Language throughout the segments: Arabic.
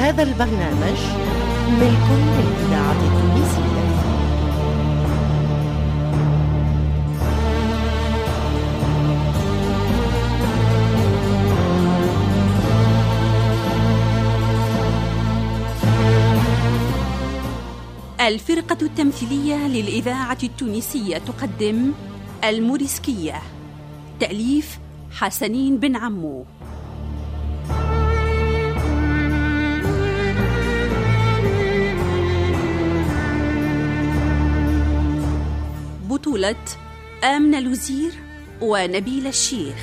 هذا البرنامج ملك للإذاعة التونسية. الفرقة التمثيلية للإذاعة التونسية تقدم الموريسكية. تأليف حسنين بن عمو. بطولة آمنة لوزير ونبيل الشيخ.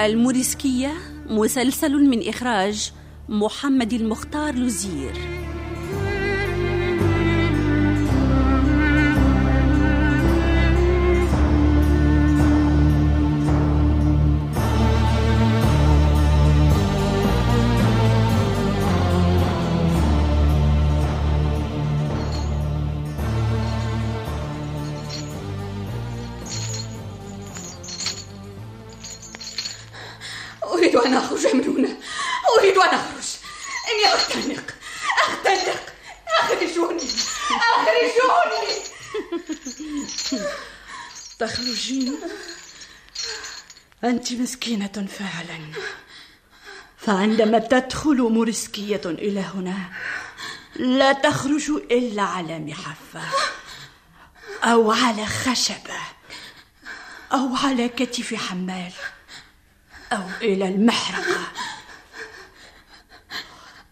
الموريسكية مسلسل من إخراج محمد المختار لوزير من أريد أن أخرج. إني أختنق. أختنق. أخرجوني. أخرجوني. تخرجين؟ أنت مسكينة فعلا. فعندما تدخل موريسكية إلى هنا لا تخرج إلا على محفة أو على خشبة أو على كتف حمال. أو إلى المحرقة.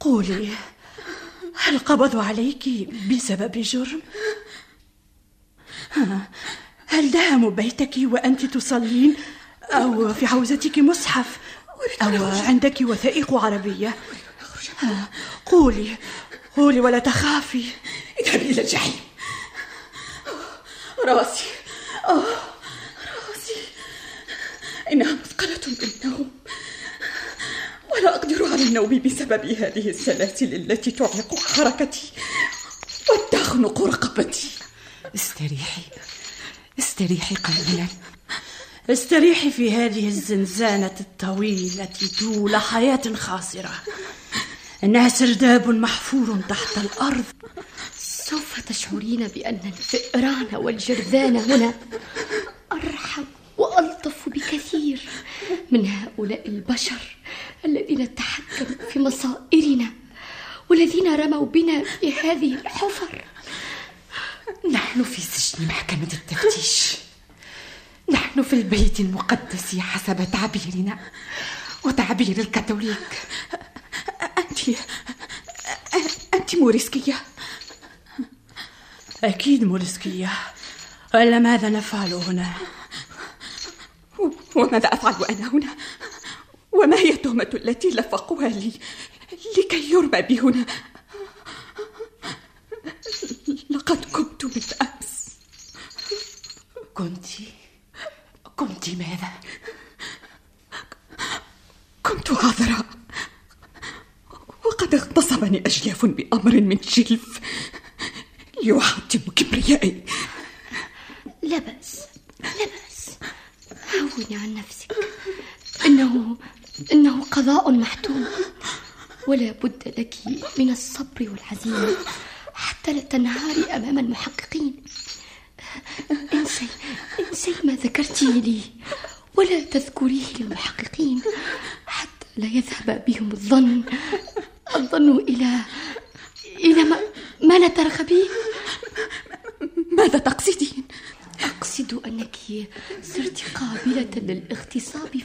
قولي هل قبضوا عليك بسبب جرم؟ هل دهموا بيتك وأنت تصلين؟ أو في حوزتك مصحف؟ أو عندك وثائق عربية؟ قولي قولي ولا تخافي. اذهبي إلى الجحيم. راسي. أوه. إنها مثقلة بالنوم ولا أقدر على النوم بسبب هذه السلاسل التي تعيق حركتي وتخنق رقبتي. استريحي. استريحي قليلا. استريحي في هذه الزنزانة الطويلة طول حياة خاسرة. إنها سرداب محفور تحت الأرض. سوف تشعرين بأن الفئران والجرذان هنا. من هؤلاء البشر الذين تحكموا في مصائرنا والذين رموا بنا في هذه الحفر. نحن في سجن محكمة التفتيش. نحن في البيت المقدس حسب تعبيرنا وتعبير الكاثوليك. أنت أنت موريسكية؟ أكيد موريسكية. إلا ماذا نفعل هنا؟ وماذا أفعل وأنا هنا؟ وما هي التهمة التي لفقوها لي؟ لكي يرمى بي هنا. لقد كنت بالأمس كنت؟ كنت ماذا؟ كنت عذراء وقد اغتصبني أجياف بأمر من جلف. ليحطم كبريائي لا بأس. هوني عن نفسك. إنه إنه قضاء محتوم. ولا بد لك من الصبر والعزيمة. حتى لا تنهاري أمام المحققين. انسي انسي ما ذكرتيه لي. ولا تذكريه للمحققين. حتى لا يذهب بهم الظن. الظن إلى إلى ما, ما لا ترغبين ماذا تقصدين؟ أقصد أنك صرت للاغتصاب في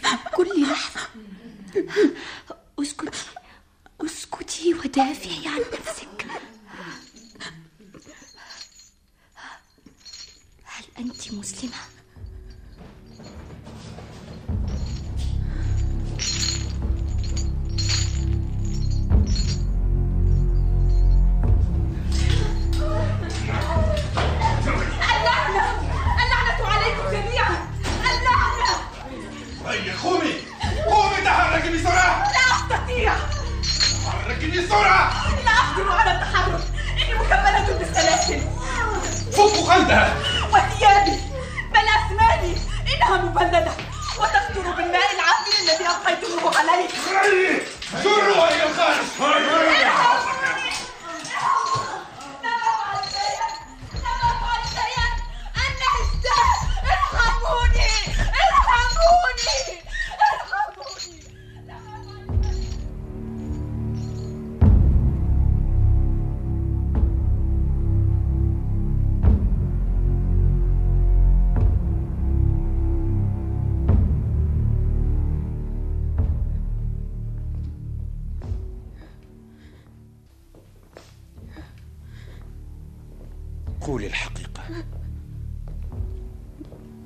قولي الحقيقة.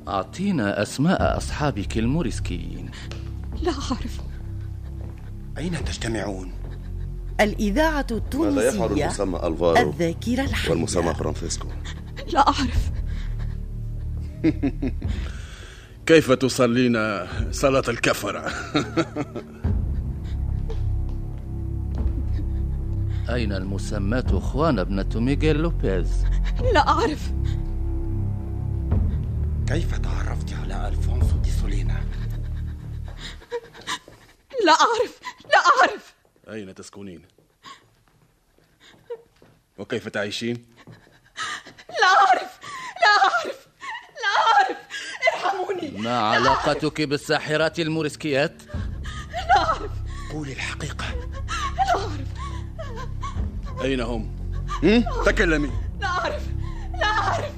أعطينا أسماء أصحابك الموريسكيين. لا أعرف. أين تجتمعون؟ الإذاعة ماذا يفعل التونسية المسمى ألفارو؟ الذاكرة الحية. والمسمى فرانفيسكو لا أعرف. كيف تصلين صلاة الكفرة؟ أين المسماة خوانا ابنة ميغيل لوبيز؟ لا أعرف. كيف تعرفت على ألفونسو دي سولينا؟ لا أعرف. لا أعرف. أين تسكنين؟ وكيف تعيشين؟ لا أعرف. لا أعرف. لا أعرف. ارحموني. ما علاقتك بالساحرات الموريسكيات؟ لا أعرف. قولي الحقيقة. أين هم؟ هم؟ تكلمي لا أعرف لا أعرف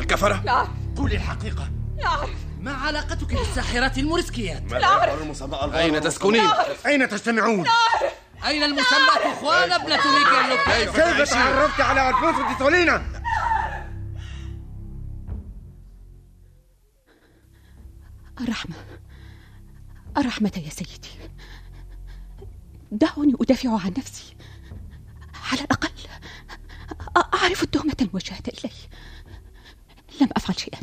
الكفرة؟ لا أعرف. قولي الحقيقة. لا أعرف. ما علاقتك بالساحرات الموريسكيات؟ يفعل المسمى ألفارو أين تسكنين؟ أين تجتمعون؟ أين المسماة خوانا ابنة ميغيل لوبيز؟ كيف تعرفت على ألفونسو دي سولينا؟ الرحمة. الرحمة يا سيدي. دعوني أدافع عن نفسي. على الأقل أعرف التهمة الموجهة إلي. لم أفعل شيئا.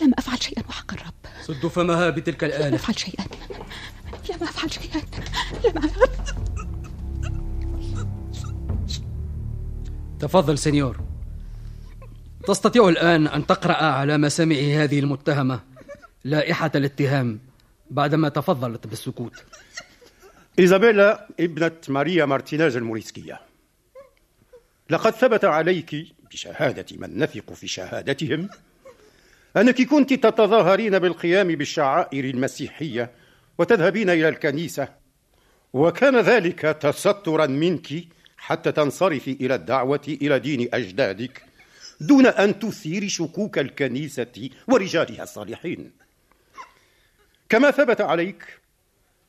لم أفعل شيئا وحق الرب. سدوا فمها بتلك لم الآلة. أفعل شيئا. لم أفعل شيئا. لم أفعل تفضل سينيور. تستطيع الآن أن تقرأ على مسامع هذه المتهمة لائحة الاتهام بعدما تفضلت بالسكوت. إيزابيلا ابنة ماريا مارتينيز الموريسكية. لقد ثبت عليك بشهادة من نثق في شهادتهم. أنك كنت تتظاهرين بالقيام بالشعائر المسيحية وتذهبين إلى الكنيسة وكان ذلك تسترا منك حتى تنصرفي إلى الدعوة إلى دين أجدادك دون أن تثيري شكوك الكنيسة ورجالها الصالحين. كما ثبت عليك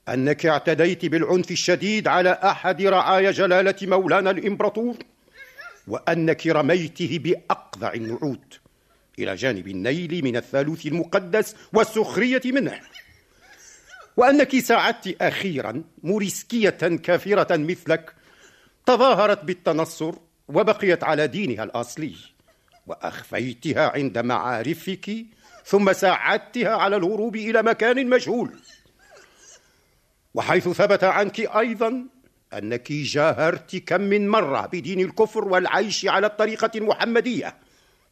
أنك اعتديت بالعنف الشديد على أحد رعايا جلالة مولانا الإمبراطور. وأنك رميته بأقذع النعوت. إلى جانب النيل من الثالوث المقدس والسخرية منه. وأنك ساعدت أخيرا موريسكية كافرة مثلك تظاهرت بالتنصر وبقيت على دينها الأصلي. وأخفيتها عند معارفك ثم ساعدتها على الهروب إلى مكان مجهول. وحيث ثبت عنك أيضا أنك جاهرت كم من مرة بدين الكفر والعيش على الطريقة المحمدية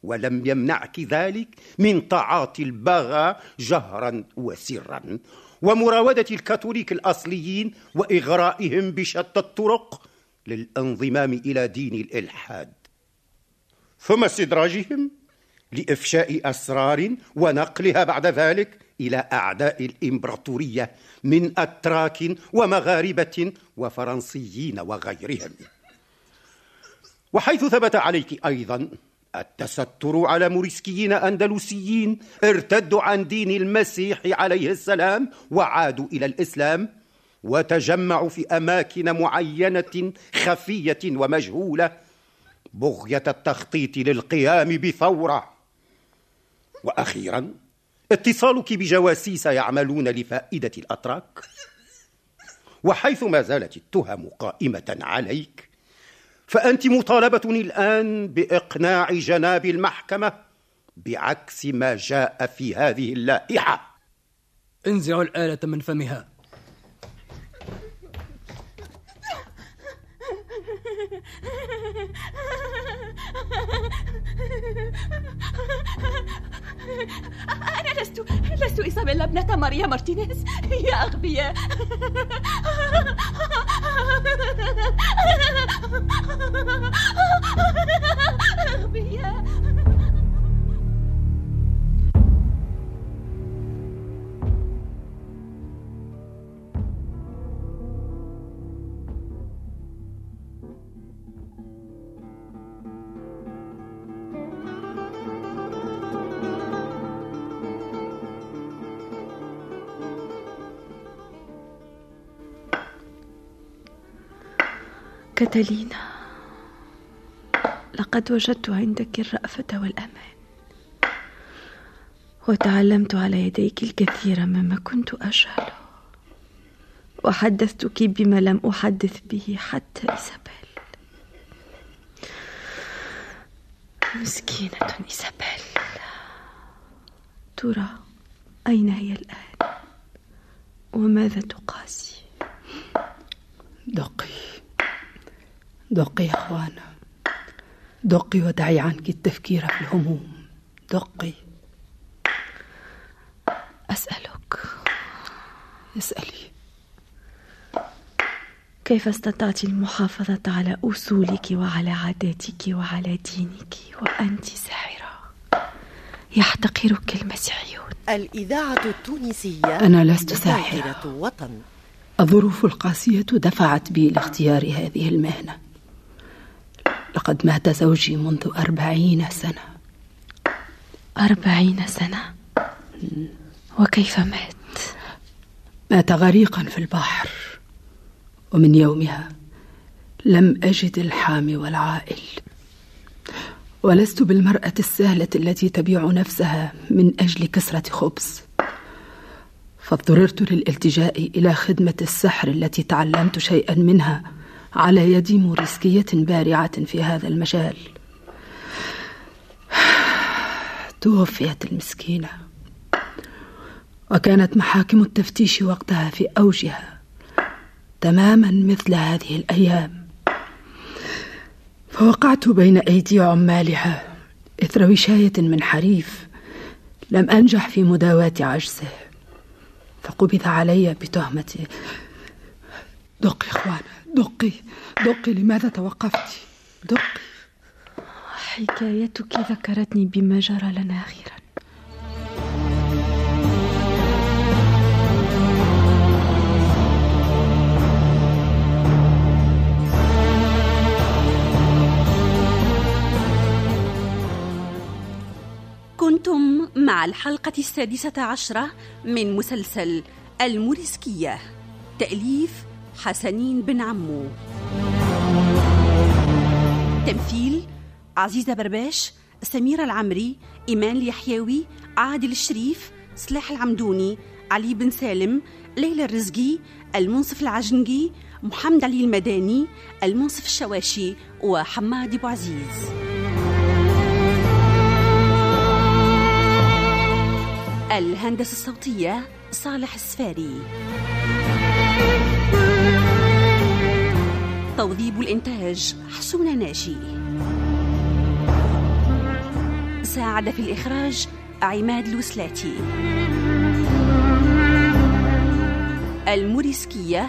ولم يمنعك ذلك من تعاطي البغى جهرا وسرا ومراودة الكاثوليك الأصليين وإغرائهم بشتى الطرق للانضمام إلى دين الإلحاد. ثم استدراجهم؟ لإفشاء أسرار ونقلها بعد ذلك إلى أعداء الإمبراطورية من أتراك ومغاربة وفرنسيين وغيرهم. وحيث ثبت عليك أيضا التستر على موريسكيين أندلسيين ارتدوا عن دين المسيح عليه السلام وعادوا إلى الإسلام وتجمعوا في أماكن معينة خفية ومجهولة بغية التخطيط للقيام بثورة. وأخيرا اتصالك بجواسيس يعملون لفائدة الأتراك. وحيث ما زالت التهم قائمة عليك فأنت مطالبة الآن بإقناع جناب المحكمة بعكس ما جاء في هذه اللائحة. انزعوا الآلة من فمها. أنا لست لست إيزابيلا ابنة ماريا مارتينيز. يا أغبياء. كاتالينا لقد وجدت عندك الرأفة والأمان وتعلمت على يديك الكثير مما كنت أجهله وحدثتك بما لم أحدث به حتى إيزابيل مسكينة إيزابيل ترى أين هي الآن؟ وماذا تقاسي؟ دقي دقي يا أخوانا. دقي ودعي عنك التفكير في الهموم. دقي. أسألك. اسألي. كيف استطعت المحافظة على أصولك وعلى عاداتك وعلى دينك وأنت ساحرة؟ يحتقرك المسيحيون. الإذاعة التونسية أنا لست ساحرة. وطن. الظروف القاسية دفعت بي لاختيار هذه المهنة. لقد مات زوجي منذ أربعين سنة. أربعين سنة؟ وكيف مات؟ مات غريقا في البحر ومن يومها لم أجد الحامي والعائل. ولست بالمرأة السهلة التي تبيع نفسها من أجل كسرة خبز. فاضطررت للالتجاء إلى خدمة السحر التي تعلمت شيئا منها. على يد موريسكية بارعة في هذا المجال. توفيت المسكينة. وكانت محاكم التفتيش وقتها في أوجها تماما مثل هذه الأيام. فوقعت بين أيدي عمالها إثر وشاية من حريف لم أنجح في مداواة عجزه فقبض علي بتهمة. دقي إخوانا دقي دقي لماذا توقفت؟ دقي. حكايتك ذكرتني بما جرى لنا أخيرا. كنتم مع الحلقة السادسة عشرة من مسلسل الموريسكية. تأليف حسنين بن عمو. تمثيل عزيزة برباش سميرة العمري إيمان اليحيوي عادل الشريف سلاح العمدوني علي بن سالم ليلى الرزقي المنصف العجنقي محمد علي المداني المنصف الشواشي وحماد أبو عزيز. الهندسة الصوتية صالح السفاري. توظيب الإنتاج. حسون ناجي. ساعد في الإخراج عماد الوسلاتي. الموريسكية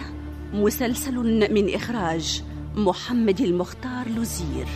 مسلسل من إخراج محمد المختار لوزير.